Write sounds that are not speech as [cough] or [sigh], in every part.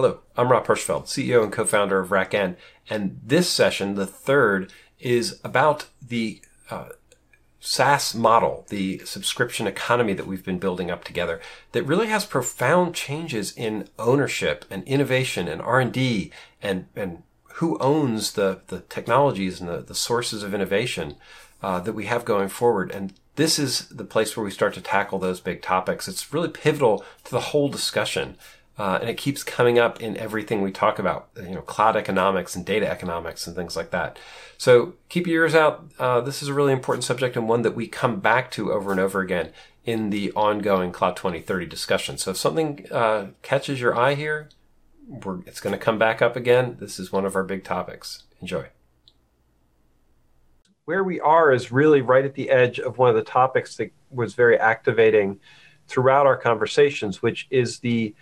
Hello, I'm Rob Hirschfeld, CEO and co-founder of RackN, and this session, the third, is about the uh, SaaS model, the subscription economy that we've been building up together that really has profound changes in ownership and innovation and R&D and, and who owns the, the technologies and the, the sources of innovation uh, that we have going forward. And this is the place where we start to tackle those big topics. It's really pivotal to the whole discussion. Uh, and it keeps coming up in everything we talk about, you know, cloud economics and data economics and things like that. So keep your ears out. Uh, this is a really important subject and one that we come back to over and over again in the ongoing Cloud 2030 discussion. So if something uh, catches your eye here, it's going to come back up again. This is one of our big topics. Enjoy. Where we are is really right at the edge of one of the topics that was very activating throughout our conversations, which is the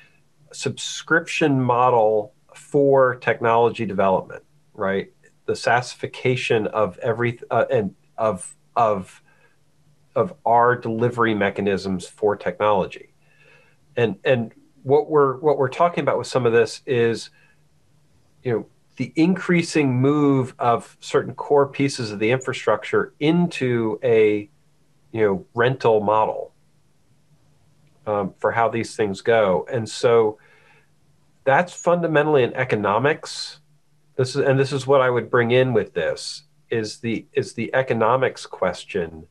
subscription model for technology development, right? The SaaSification of every uh, and of of of our delivery mechanisms for technology, and and what we're what we're talking about with some of this is, you know, the increasing move of certain core pieces of the infrastructure into a you know rental model um, for how these things go, and so that's fundamentally an economics. This is and this is what I would bring in with this is the is the economics question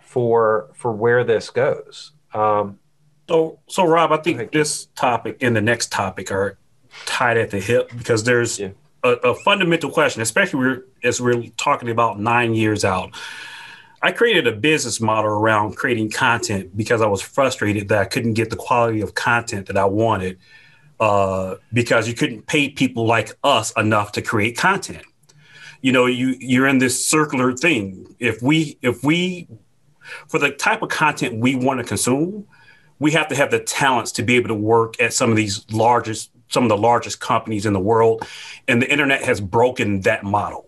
for for where this goes. Um, so so Rob, I think this topic and the next topic are tied at the hip because there's yeah. a, a, fundamental question, especially we as we're talking about nine years out. I created a business model around creating content because I was frustrated that I couldn't get the quality of content that I wanted uh, because you couldn't pay people like us enough to create content. You know, you you're in this circular thing. If we if we for the type of content we want to consume, we have to have the talents to be able to work at some of these largest some of the largest companies in the world, and the internet has broken that model.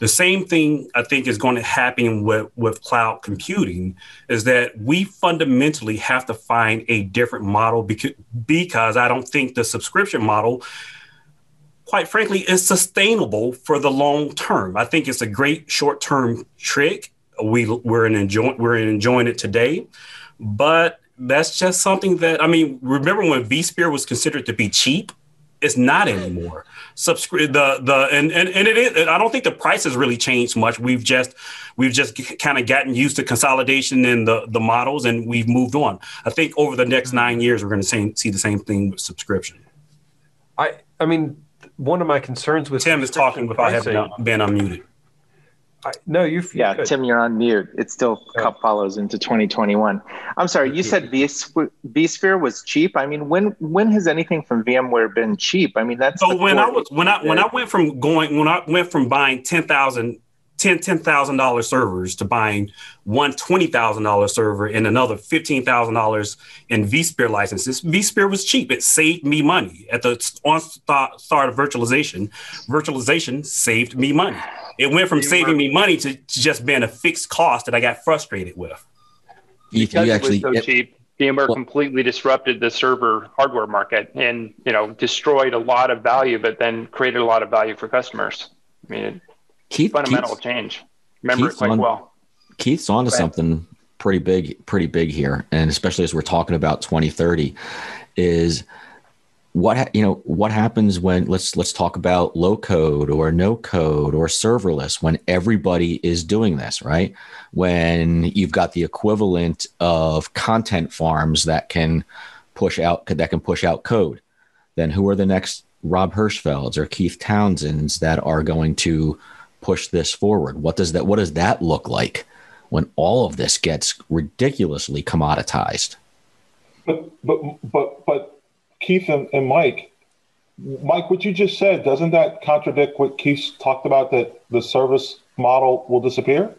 The same thing I think is going to happen with, with cloud computing is that we fundamentally have to find a different model because, because I don't think the subscription model, quite frankly, is sustainable for the long term. I think it's a great short term trick. We, we're, enjoy, we're enjoying it today, but that's just something that, I mean, remember when vSphere was considered to be cheap? It's not anymore. Subscribe the the and, and and it is i don't think the price has really changed much. We've just we've just kind of gotten used to consolidation in the the models and we've moved on. I think over the next mm-hmm. nine years we're going to see the same thing with subscription. I i mean one of my concerns with tim is talking without having been unmuted I, no, you. Yeah, could. Tim, you're on mute. It still oh. follows into 2021. I'm sorry. You said [laughs] vSphere was cheap. I mean, when when has anything from VMware been cheap? I mean, that's so when I was when I when I went from going when I went from buying 10,000 ten ten thousand dollar servers to buying one twenty thousand dollar server and another fifteen thousand dollars in vSphere licenses. vSphere was cheap; it saved me money at the on start of virtualization. Virtualization saved me money. It went from saving me money to, to just being a fixed cost that I got frustrated with. Because you actually, it was so it, cheap, VMware well, completely disrupted the server hardware market and you know destroyed a lot of value, but then created a lot of value for customers. I mean, Keith, fundamental Keith's, change. Remember Keith's it quite on, well. Keith's onto something pretty big, pretty big here, and especially as we're talking about 2030, is what you know what happens when let's let's talk about low code or no code or serverless when everybody is doing this right when you've got the equivalent of content farms that can push out that can push out code then who are the next rob hirschfelds or keith townsends that are going to push this forward? What does that what does that look like when all of this gets ridiculously commoditized? But but but but Keith and, and Mike, Mike, what you just said, doesn't that contradict what Keith talked about that the service model will disappear?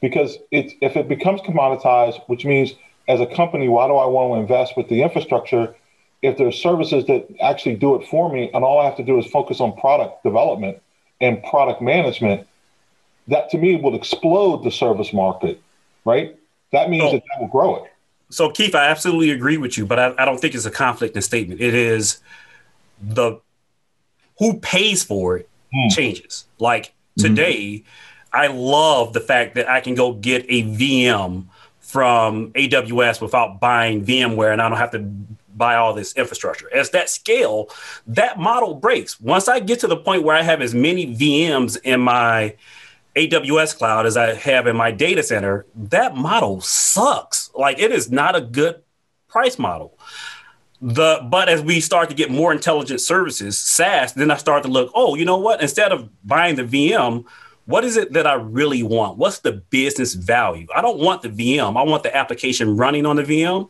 Because it, if it becomes commoditized, which means as a company, why do I want to invest with the infrastructure if there's services that actually do it for me and all I have to do is focus on product development and product management? That to me will explode the service market, right? That means oh. that that will grow it so Keith, I absolutely agree with you, but I, I, don't think it's a conflict in statement. It is the who pays for it mm. changes. Like today, mm-hmm. I love the fact that I can go get a VM from AWS without buying VMware and I don't have to buy all this infrastructure. As that scale, that model breaks. Once I get to the point where I have as many VMs in my AWS cloud as I have in my data center, that model sucks. Like it is not a good price model. The but as we start to get more intelligent services, SaaS, then I start to look, oh, you know what? Instead of buying the VM, what is it that I really want? What's the business value? I don't want the VM. I want the application running on the VM.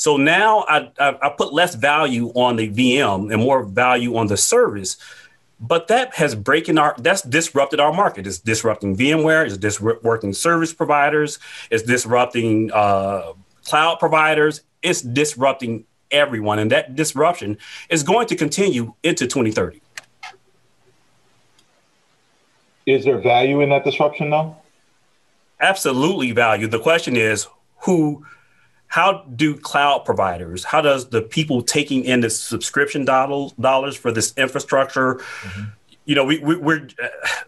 So now I, I, I, put less value on the VM and more value on the service. But that has breaking our that's disrupted our market. It's disrupting VMware. It's disrupting service providers. It's disrupting uh, cloud providers. It's disrupting everyone, and that disruption is going to continue into 2030. Is there value in that disruption though? Absolutely value. The question is who how do cloud providers, how does the people taking in the subscription dollars dollars for this infrastructure, mm-hmm. you know, we, we we're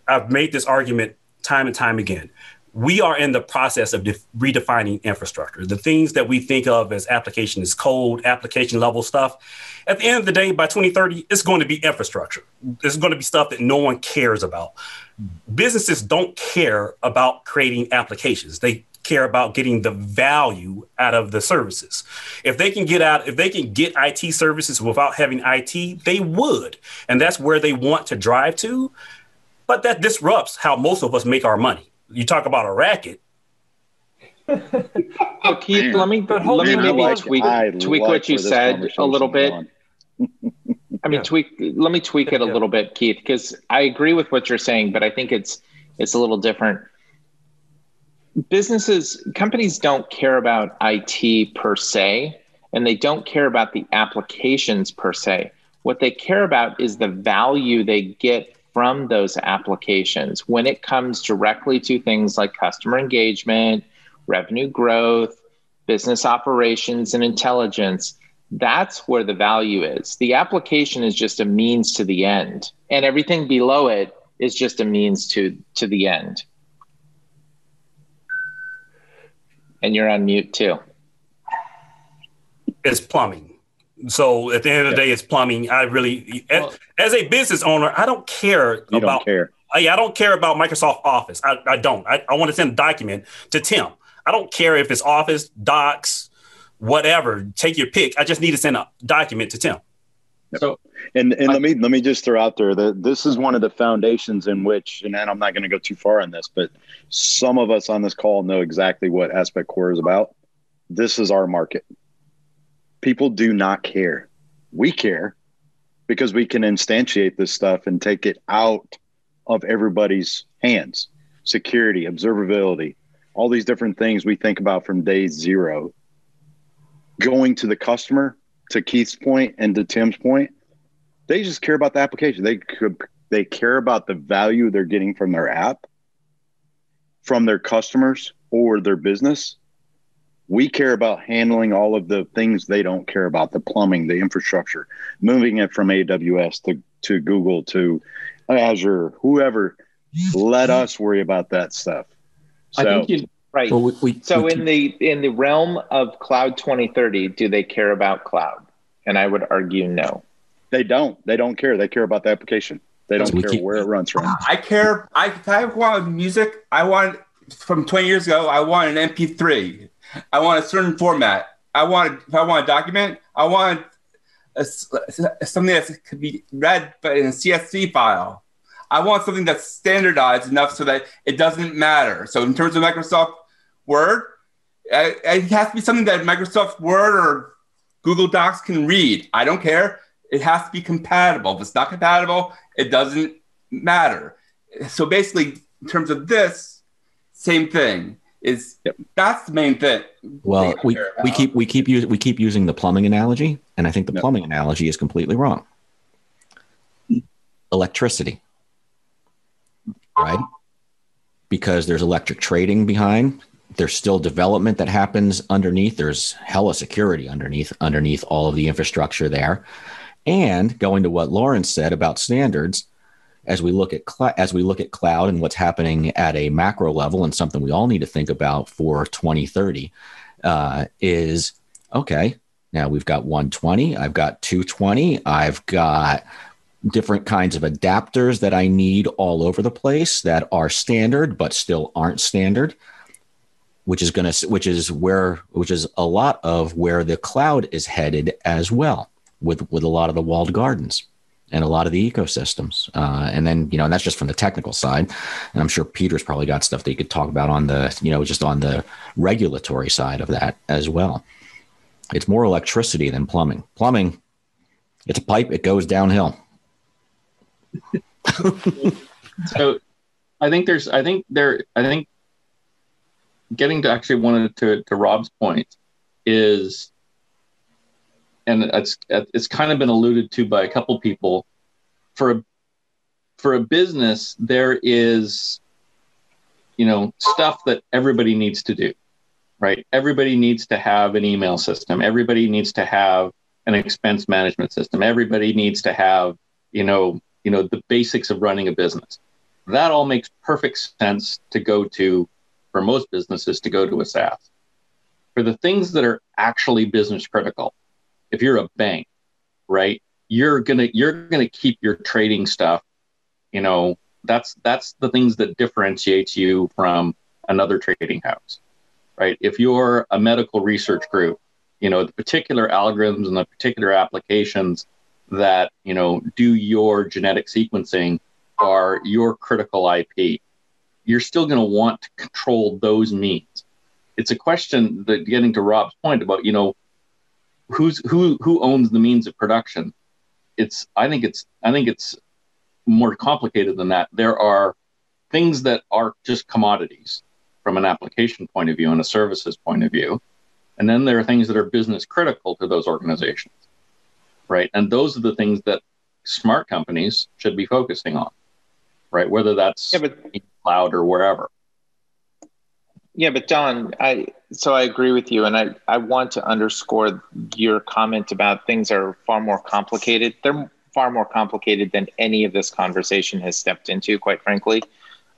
I've made this argument time and time again we are in the process of def- redefining infrastructure. The things that we think of as application is code, application level stuff. At the end of the day, by 2030, it's going to be infrastructure. It's going to be stuff that no one cares about. Businesses don't care about creating applications. They care about getting the value out of the services. If they can get out, if they can get IT services without having IT, they would. And that's where they want to drive to. But that disrupts how most of us make our money you talk about a racket. [laughs] so Keith, let me but let me maybe like, tweak tweak what you said a little bit. [laughs] I mean, yeah. tweak. Let me tweak it a little bit, Keith, because I agree with what you're saying, but I think it's it's a little different. Businesses, companies don't care about IT per se, and they don't care about the applications per se. What they care about is the value they get from those applications when it comes directly to things like customer engagement, revenue growth, business operations, and intelligence. That's where the value is. The application is just a means to the end, and everything below it is just a means to, to the end. And you're on mute too. It's plumbing. So at the end of the day, it's plumbing. I really, well, as, a business owner, I don't care you about. Don't care. I, I don't care about Microsoft Office. I, I don't. I, I want to send a document to Tim. I don't care if it's Office, Docs, whatever. Take your pick. I just need to send a document to Tim. So, and and I, let me let me just throw out there that this is one of the foundations in which, and I'm not going to go too far on this, but some of us on this call know exactly what Aspect Core is about. This is our market people do not care. We care because we can instantiate this stuff and take it out of everybody's hands. Security, observability, all these different things we think about from day zero. Going to the customer, to Keith's point and to Tim's point, they just care about the application. They could they care about the value they're getting from their app, from their customers or their business we care about handling all of the things they don't care about the plumbing, the infrastructure, moving it from AWS to, to Google to Azure, whoever. Let us worry about that stuff. So, I think you, right. Well, we, we, so we, in the in the realm of cloud 2030, do they care about cloud? And I would argue no. They don't. They don't care. They care about the application. They don't care keep, where it runs from. I care. I if I want music, I want from 20 years ago. I want an MP3. I want a certain format. I want if I want a document, I want a, something that could be read but in a CSV file. I want something that's standardized enough so that it doesn't matter. So in terms of Microsoft Word, it has to be something that Microsoft Word or Google Docs can read. I don't care. It has to be compatible. If it's not compatible, it doesn't matter. So basically, in terms of this, same thing is yep. that's the main thing. Well, we, we keep we keep using we keep using the plumbing analogy, and I think the yep. plumbing analogy is completely wrong. Electricity, right? Because there's electric trading behind. There's still development that happens underneath. There's hella security underneath underneath all of the infrastructure there, And going to what Lauren said about standards, as we look at cl- as we look at cloud and what's happening at a macro level, and something we all need to think about for 2030, uh, is okay. Now we've got 120, I've got 220, I've got different kinds of adapters that I need all over the place that are standard but still aren't standard which is going to which is where which is a lot of where the cloud is headed as well with with a lot of the walled gardens and a lot of the ecosystems. Uh, and then you know and that's just from the technical side. And i'm sure peter's probably got stuff that you could talk about on the you know just on the regulatory side of that as well. It's more electricity than plumbing. Plumbing it's a pipe it goes downhill. [laughs] So i think there's i think there i think getting to actually one to, to Rob's point is, and it's it's kind of been alluded to by a couple people. For a for a business, there is, you know, stuff that everybody needs to do, right? Everybody needs to have an email system. Everybody needs to have an expense management system. Everybody needs to have, you know, you know, the basics of running a business. That all makes perfect sense to go to for most businesses to go to a SaaS. For the things that are actually business critical, if you're a bank, right, you're gonna you're gonna keep your trading stuff. You know, that's that's the things that differentiates you from another trading house, right? If you're a medical research group, you know the particular algorithms and the particular applications that you know do your genetic sequencing are your critical IP you're still going to want to control those means. It's a question that getting to Rob's point about, you know, who's who who owns the means of production. It's I think it's I think it's more complicated than that. There are things that are just commodities from an application point of view and a services point of view. And then there are things that are business critical to those organizations. Right. And those are the things that smart companies should be focusing on. Right. Whether that's yeah, but cloud or wherever. Yeah, but Don, I so I agree with you, and I I want to underscore your comment about things are far more complicated. They're far more complicated than any of this conversation has stepped into, quite frankly.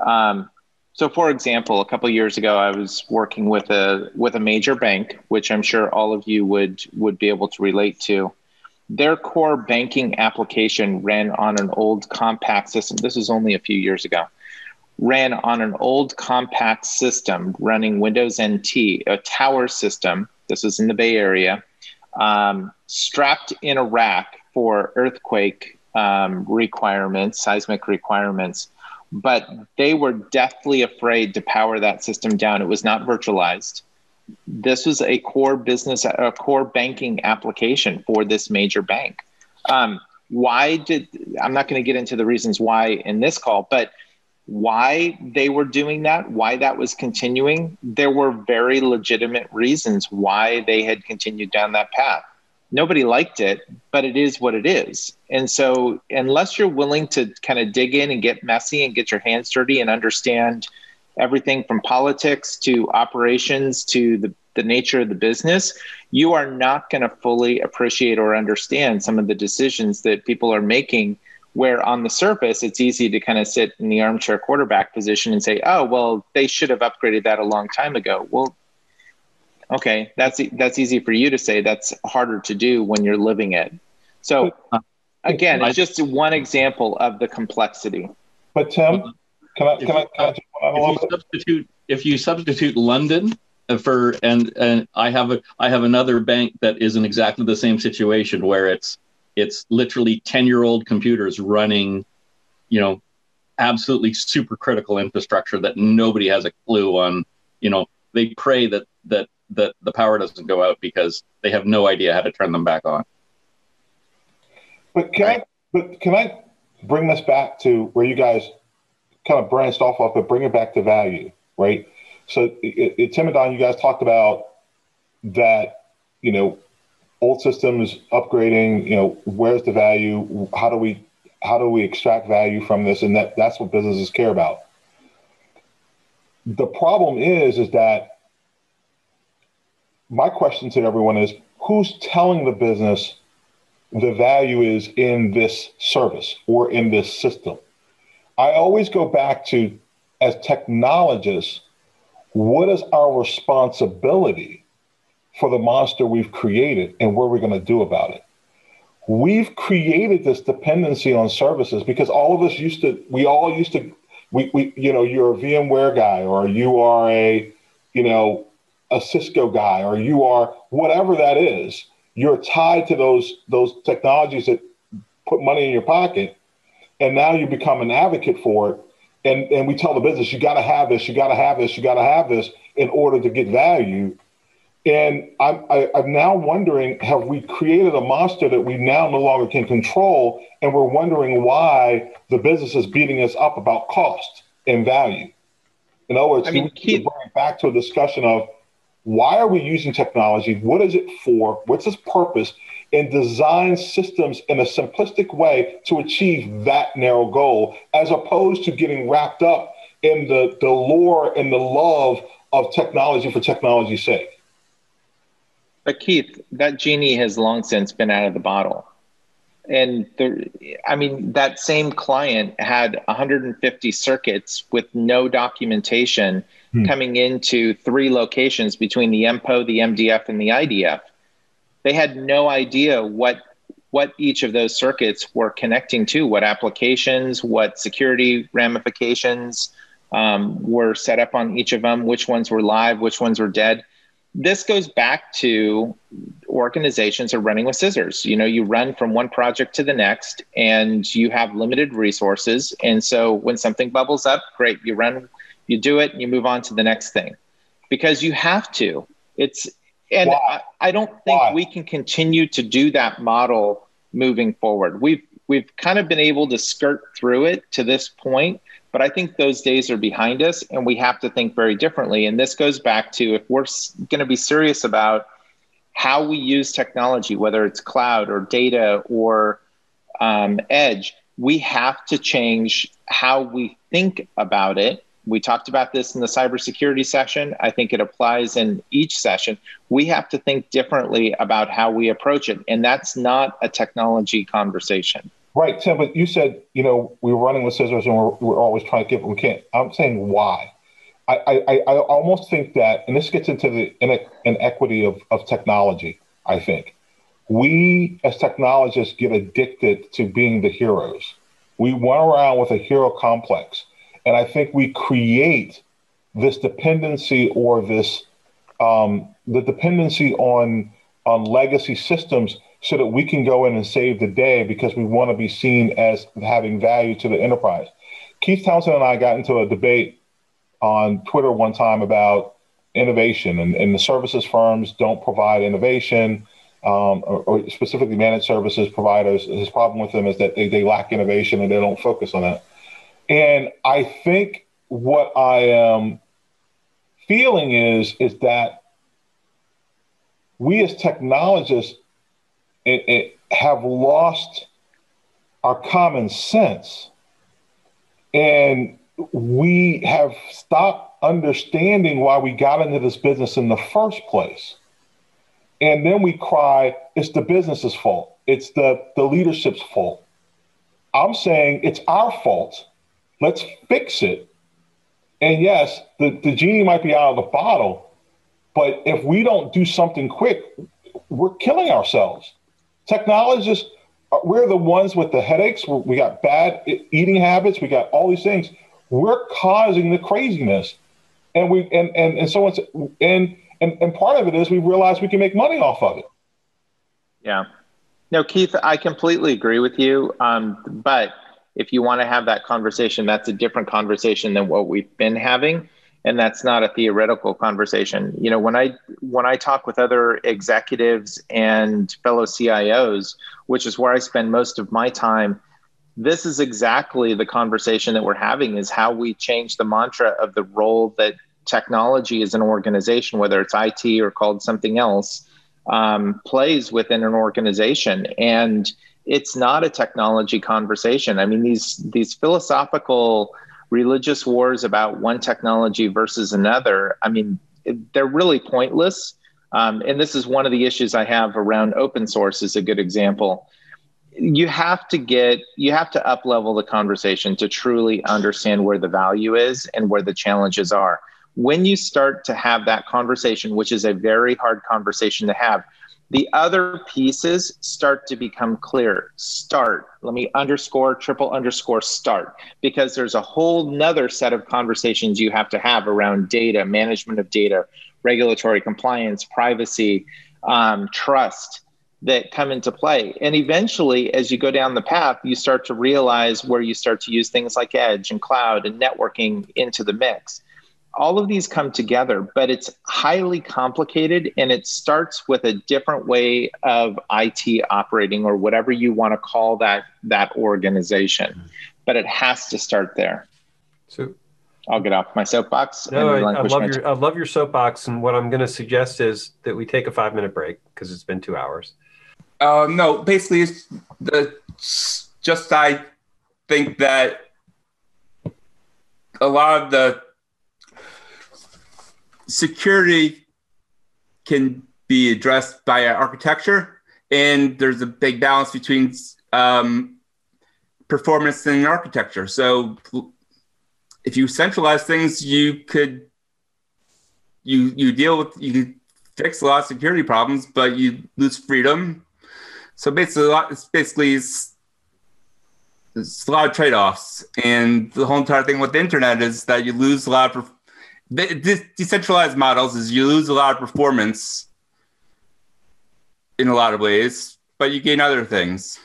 Um, so, for example, a couple years ago, I was working with a with a major bank, which I'm sure all of you would would be able to relate to. Their core banking application ran on an old Compaq system. This was only a few years ago ran on an old Compaq system running Windows NT, a tower system. This was in the Bay Area, um, strapped in a rack for earthquake um, requirements, seismic requirements. But they were deathly afraid to power that system down. It was not virtualized. This was a core business, a core banking application for this major bank. Um, why did I'm not going to get into the reasons why in this call, but why they were doing that, why that was continuing, there were very legitimate reasons why they had continued down that path. Nobody liked it, but it is what it is. And so, unless you're willing to kind of dig in and get messy and get your hands dirty and understand everything from politics to operations to the, the nature of the business, you are not going to fully appreciate or understand some of the decisions that people are making where on the surface it's easy to kind of sit in the armchair quarterback position and say oh well they should have upgraded that a long time ago. Well okay that's that's easy for you to say. That's harder to do when you're living it. So uh, again it's just one example of the complexity. But tim can i can i, can I if, you substitute, if you substitute london for and and i have a i have another bank that is in exactly the same situation where it's it's literally 10 year old computers running, you know, absolutely super critical infrastructure that nobody has a clue on. You know, they pray that that that the power doesn't go out because they have no idea how to turn them back on. But can right. I but can I bring this back to where you guys kind of branched off of, but bring it back to value, right? So, it, it, Tim and Don, you guys talked about that, you know, old systems upgrading you know where's the value? How do we how do we extract value from this? And that that's what businesses care about. The problem is is that my question to everyone is who's telling the business the value is in this service or in this system. I always go back to, as technologists, what is our responsibility for the monster we've created and what we're going to do about it? We've created this dependency on services because all of us used to, we all used to, we, we you know, you're a VMware guy or you are a, you know, a Cisco guy or you are whatever that is you're tied to those those technologies that put money in your pocket, and now you become an advocate for it. And and we tell the business, you got to have this, you got to have this, you got to have this in order to get value. And I'm I, am i am now wondering, have we created a monster that we now no longer can control? And we're wondering why the business is beating us up about cost and value. In other words, I mean, we bring it back to a discussion of why are we using technology? What is it for? What's its purpose? And design systems in a simplistic way to achieve that narrow goal, as opposed to getting wrapped up in the, the lore and the love of technology for technology's sake. But Keith, that genie has long since been out of the bottle. And the, I mean, that same client had 150 circuits with no documentation hmm. coming into three locations between the MPO, the MDF, and the IDF. They had no idea what what each of those circuits were connecting to, what applications, what security ramifications um, were set up on each of them, which ones were live, which ones were dead. This goes back to organizations are running with scissors. You know, you run from one project to the next and you have limited resources. And so when something bubbles up, great, you run you do it and you move on to the next thing because you have to. It's and I, I, don't think Why? we can continue to do that model moving forward. We've we've kind of been able to skirt through it to this point, but I think those days are behind us and we have to think very differently. And this goes back to if we're going to be serious about how we use technology, whether it's cloud or data or um, edge, we have to change how we think about it we talked about this in the cybersecurity session. I think it applies in each session. We have to think differently about how we approach it. And that's not a technology conversation. Right, Tim, but you said, you know, we are running with scissors and we're, we're always trying to what we can't. I'm saying why. I, I, I almost think that, and this gets into the inequity of, of technology, I think. We as technologists get addicted to being the heroes. We run around with a hero complex and I think we create this dependency or this um, the dependency on on legacy systems so that we can go in and save the day because we want to be seen as having value to the enterprise. Keith Townsend and I got into a debate on Twitter one time about innovation and, and the services firms don't provide innovation. Um, or, or, specifically managed services providers, his problem with them is that they, they lack innovation and they don't focus on that. And I think what I am feeling is is that we as technologists it, it have lost our common sense. And we have stopped understanding why we got into this business in the first place. And then we cry it's the business's fault. It's the, the leadership's fault. I'm saying it's our fault. Let's fix it. And yes, the, the genie might be out of the bottle, but if we don't do something quick, we're killing ourselves. Technologists, uh, we're the ones with the headaches. We got bad eating habits. We got all these things. We're causing the craziness. And we and and, and so on. And, and and part of it is we realize we can make money off of it. Yeah. No, Keith, I completely agree with you. Um, but if you want to have that conversation, that's a different conversation than what we've been having. And that's not a theoretical conversation. You know, when I when I talk with other executives and fellow CIOs, which is where I spend most of my time, this is exactly the conversation that we're having is how we change the mantra of the role that technology as an organization, whether it's IT or called something else, um, plays within an organization. And it's not a technology conversation. I mean, these these philosophical religious wars about one technology versus another. I mean, they're really pointless. Um, and this is one of the issues I have around open source is a good example. you have to get you have to up level the conversation to truly understand where the value is and where the challenges are when you start to have that conversation which is a very hard conversation to have the other pieces start to become clear start let me underscore triple underscore start because there's a whole nother set of conversations you have to have around data management of data regulatory compliance privacy um, trust that come into play. And eventually, as you go down the path, you start to realize where you start to use things like edge and cloud and networking into the mix. All of these come together, but it's highly complicated and it starts with a different way of IT operating or whatever you want to call that that organization. But it has to start there. So I'll get off my soapbox. No, I, I, love your I love your soapbox, and what I'm going to suggest is that we take a five minute break because it's been two hours. Uh, no, basically, it's the just I think that a lot of the security can be addressed by architecture, and there's a big balance between um, performance and architecture. So, if you centralize things, you could you you deal with you fix a lot of security problems, but you lose freedom so basically, it's basically it's, it's a lot of trade-offs, and the whole entire thing with the internet is that you lose a lot of de- decentralized models is you lose a lot of performance in a lot of ways, but you gain other things.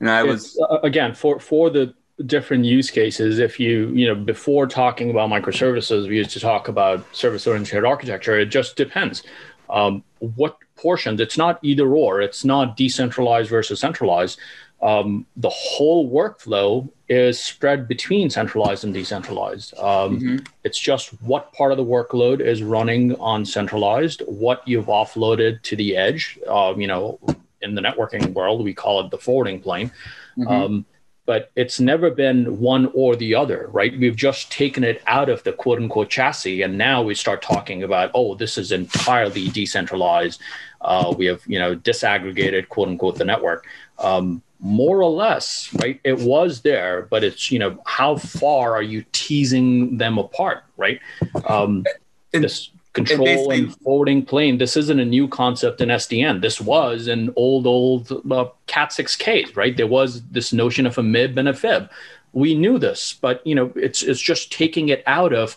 And I it's, was uh, again for for the different use cases. If you you know before talking about microservices, we used to talk about service-oriented architecture. It just depends. Um, what portion. It's not either or. It's not decentralized versus centralized. Um, the whole workflow is spread between centralized and decentralized. Um, mm-hmm. It's just what part of the workload is running on centralized, what you've offloaded to the edge. Um, you know, in the networking world, we call it the forwarding plane. Mm-hmm. Um, but it's never been one or the other, right? We've just taken it out of the quote unquote chassis, and now we start talking about, oh, this is entirely decentralized. Uh, we have, you know, disaggregated quote unquote the network. Um, more or less, right? It was there, but it's, you know, how far are you teasing them apart, right? Um, and, this control and, and, forwarding plane. This isn't a new concept in SDN. This was an old, old uh, Cat 6K, right? There was this notion of a MIB and a FIB. We knew this, but you know, it's it's just taking it out of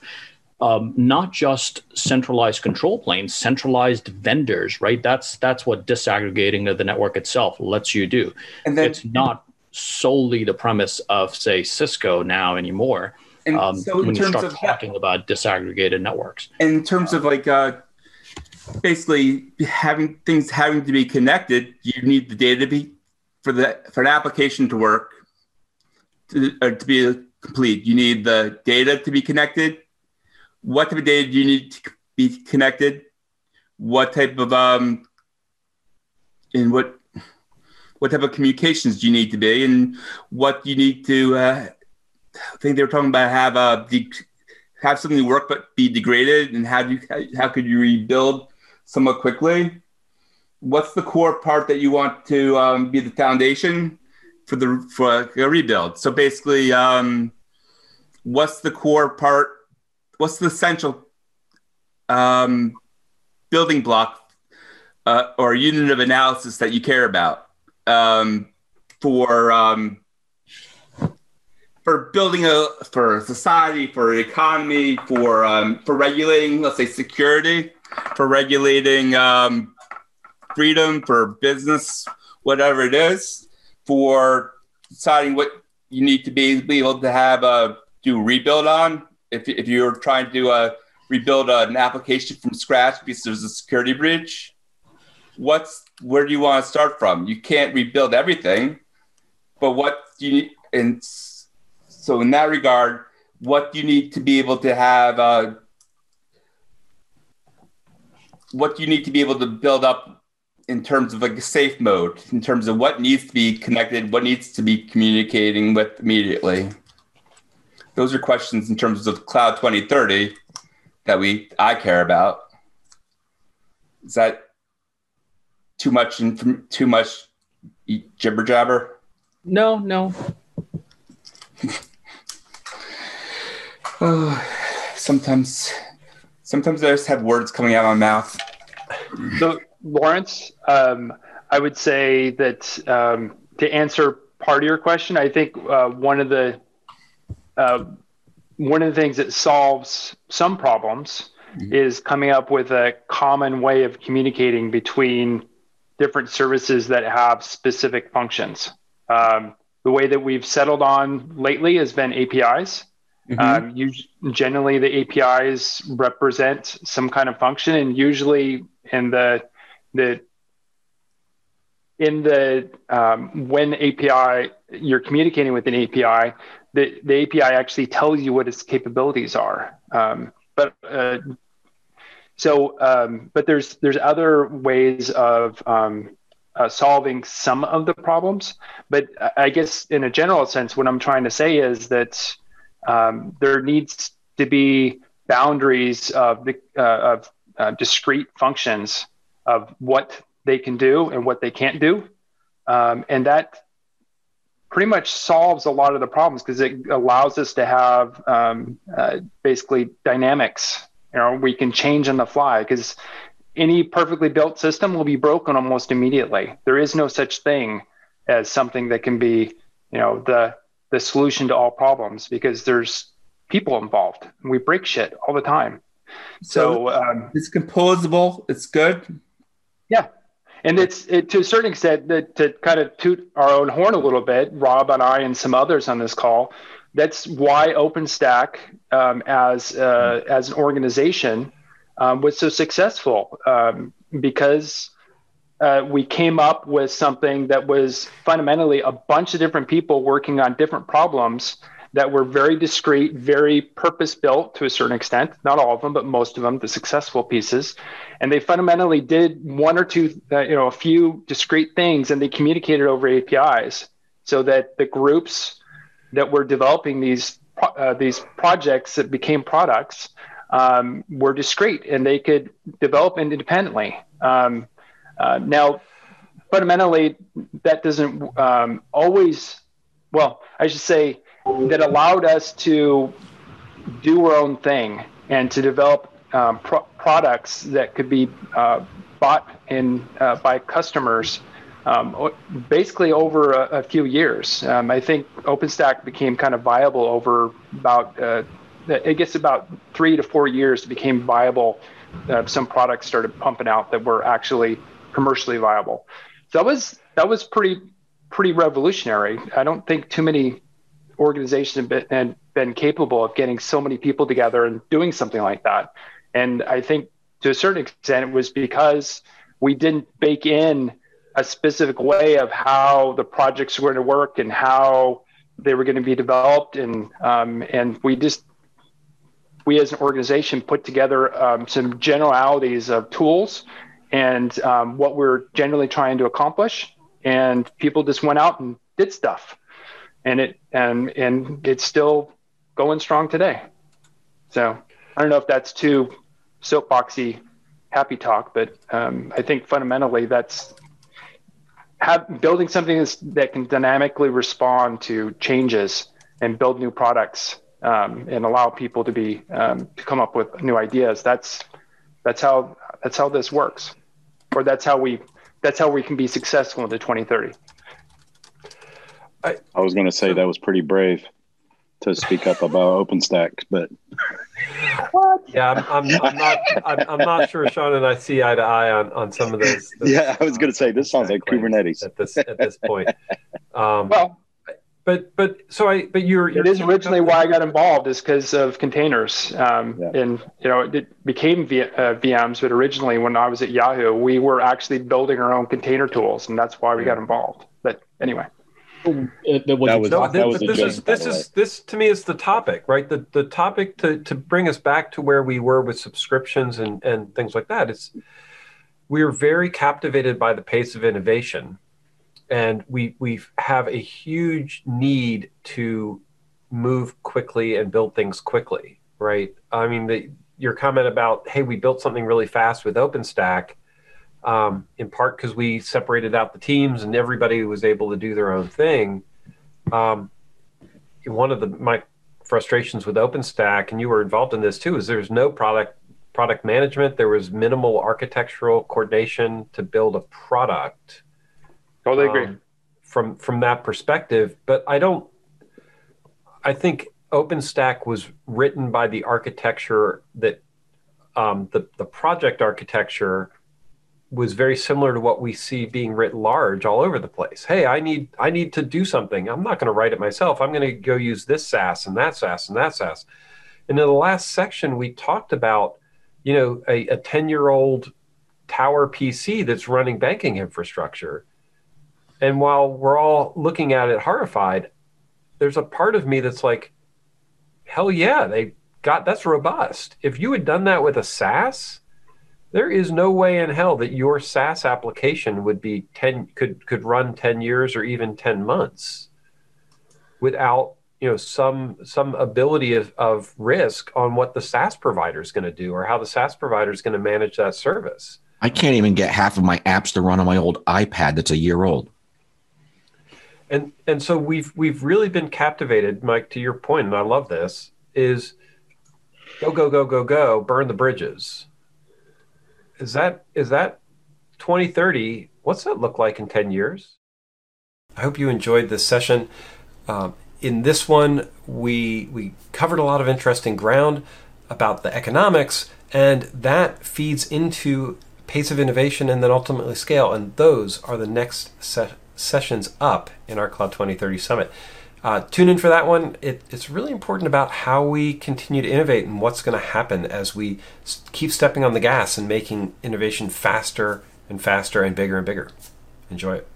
um, not just centralized control planes, centralized vendors, right? That's that's what disaggregating of the network itself lets you do. And then, it's not solely the premise of say Cisco now anymore. And um, so when you start talking about disaggregated networks, in terms of like uh, basically having things having to be connected, you need the data to be for the for an application to work to, to be complete. You need the data to be connected what type of data do you need to be connected? What type of um, and what what type of communications do you need to be, and what you need to? Uh, I think they were talking about have a de- have something work but be degraded, and how do you how could you rebuild somewhat quickly? What's the core part that you want to um, be the foundation for the for a rebuild? So basically, um, what's the core part what's the essential um, building block uh, or unit of analysis that you care about um, for um, for building a for society, for economy, for um, for regulating, let's say, security, for regulating um, freedom, for business, whatever it is, for deciding what you need to be, be able to have a do rebuild on if, if you're trying to uh, rebuild uh, an application from scratch because there's a security breach, what's where do you want to start from? You can't rebuild everything, but what do you? And so, in that regard, what do you need to be able to have? Uh, what you need to be able to build up in terms of like a safe mode, in terms of what needs to be connected, what needs to be communicating with immediately? Those are questions in terms of cloud 2030 that we I care about. Is that too much and too much jibber jabber? No, no. [laughs] oh, sometimes, sometimes I just have words coming out of my mouth. So, Lawrence, um, I would say that um, to answer part of your question, I think uh, one of the uh, one of the things that solves some problems mm-hmm. is coming up with a common way of communicating between different services that have specific functions. Um, the way that we've settled on lately has been APIs. Mm-hmm. Um, you, generally, the APIs represent some kind of function, and usually in the the in the um, when API you're communicating with an API, the, the API actually tells you what its capabilities are. Um, but uh, so, um, but there's there's other ways of um, uh, solving some of the problems. But I guess in a general sense, what I'm trying to say is that um, there needs to be boundaries of the uh, of uh, discrete functions of what they can do and what they can't do, um, and that pretty much solves a lot of the problems because it allows us to have um, uh, basically dynamics you know, we can change on the fly because any perfectly built system will be broken almost immediately. There is no such thing as something that can be, you know, the the solution to all problems because there's people involved. We break shit all the time. So, so um, it's composable. It's good. Yeah, and it's it, to a certain extent that to kind of toot our own horn a little bit. Rob and I and some others on this call that's why OpenStack um, as uh, as an organization um, was so successful um, because uh, we came up with something that was fundamentally a bunch of different people working on different problems that were very discrete, very purpose built to a certain extent. Not all of them, but most of them, the successful pieces, and they fundamentally did one or two, uh, you know, a few discrete things, and they communicated over APIs so that the groups that were developing these uh, these projects that became products um, were discrete and they could develop independently. Um, uh, now, fundamentally, that doesn't um, always. Well, I should say that allowed us to do our own thing and to develop um, pro- products that could be uh, bought in uh, by customers um, basically over a, a few years. Um, I think OpenStack became kind of viable over about, uh, I guess, about three to four years. It became viable. Uh, some products started pumping out that were actually commercially viable. So that was that was pretty pretty revolutionary. I don't think too many organizations have been, have been capable of getting so many people together and doing something like that. And I think to a certain extent, it was because we didn't bake in a specific way of how the projects were going to work and how they were going to be developed. And um, and we just we as an organization put together um, some generalities of tools and um, what we're generally trying to accomplish. And people just went out and did stuff and it and and it's still going strong today so i don't know if that's too soapboxy happy talk but um, i think fundamentally that's have building something that can dynamically respond to changes and build new products um, and allow people to be um, to come up with new ideas. That's that's how that's how this works, or that's how we that's how we can be successful into 2030. I, I was going to say that was pretty brave to speak up about OpenStack, but what? Yeah, I'm, I'm, I'm not. I'm, I'm, not sure Sean and I see eye to eye on, on some of those. those yeah, I was going to say this sounds like Kubernetes at this at this point. [laughs] Um, well, but but so I but you're, you're it is originally why I got involved is because of containers. Um, yeah. And you know it became v, uh, VMs, but originally when I was at Yahoo, we were actually building our own container tools, and that's why we got involved. But anyway. That was, no, this, this is this is this to me is the topic, right? The the topic to to bring us back to where we were with subscriptions and and things like that. It's we are very captivated by the pace of innovation, and we we have a huge need to move quickly and build things quickly, right? I mean, the, your comment about hey, we built something really fast with OpenStack um, in part because we separated out the teams and everybody was able to do their own thing. Um, one of the my frustrations with OpenStack, and you were involved in this too, is there's no product product management. There was minimal architectural coordination to build a product. Totally agree. Um, from from that perspective, but I don't. I think OpenStack was written by the architecture that um, the the project architecture was very similar to what we see being writ large all over the place. Hey, I need I need to do something. I'm not going to write it myself. I'm going to go use this SaaS and that SaaS and that SaaS. And in the last section, we talked about, you know, a 10 year old tower PC that's running banking infrastructure. And while we're all looking at it horrified, there's a part of me that's like, hell yeah, they got that's robust. If you had done that with a SaaS, there is no way in hell that your SaaS application would be 10 could could run 10 years or even 10 months without you know some some ability of, of risk on what the SaaS provider is going to do or how the SaaS provider is going to manage that service. I can't even get half of my apps to run on my old iPad that's a year old. And and so we've we've really been captivated, Mike, to your point, and I love this, is go, go, go, go, go, burn the bridges is that is that 2030 what's that look like in 10 years? I hope you enjoyed this session. Um, in this one we we covered a lot of interesting ground about the economics and that feeds into pace of innovation and then ultimately scale and those are the next sessions up in our cloud 2030 summit uh, tune in for that one. It, it's really important about how we continue to innovate and what's going to happen as we keep stepping on the gas and making innovation faster and faster and bigger and bigger. Enjoy it.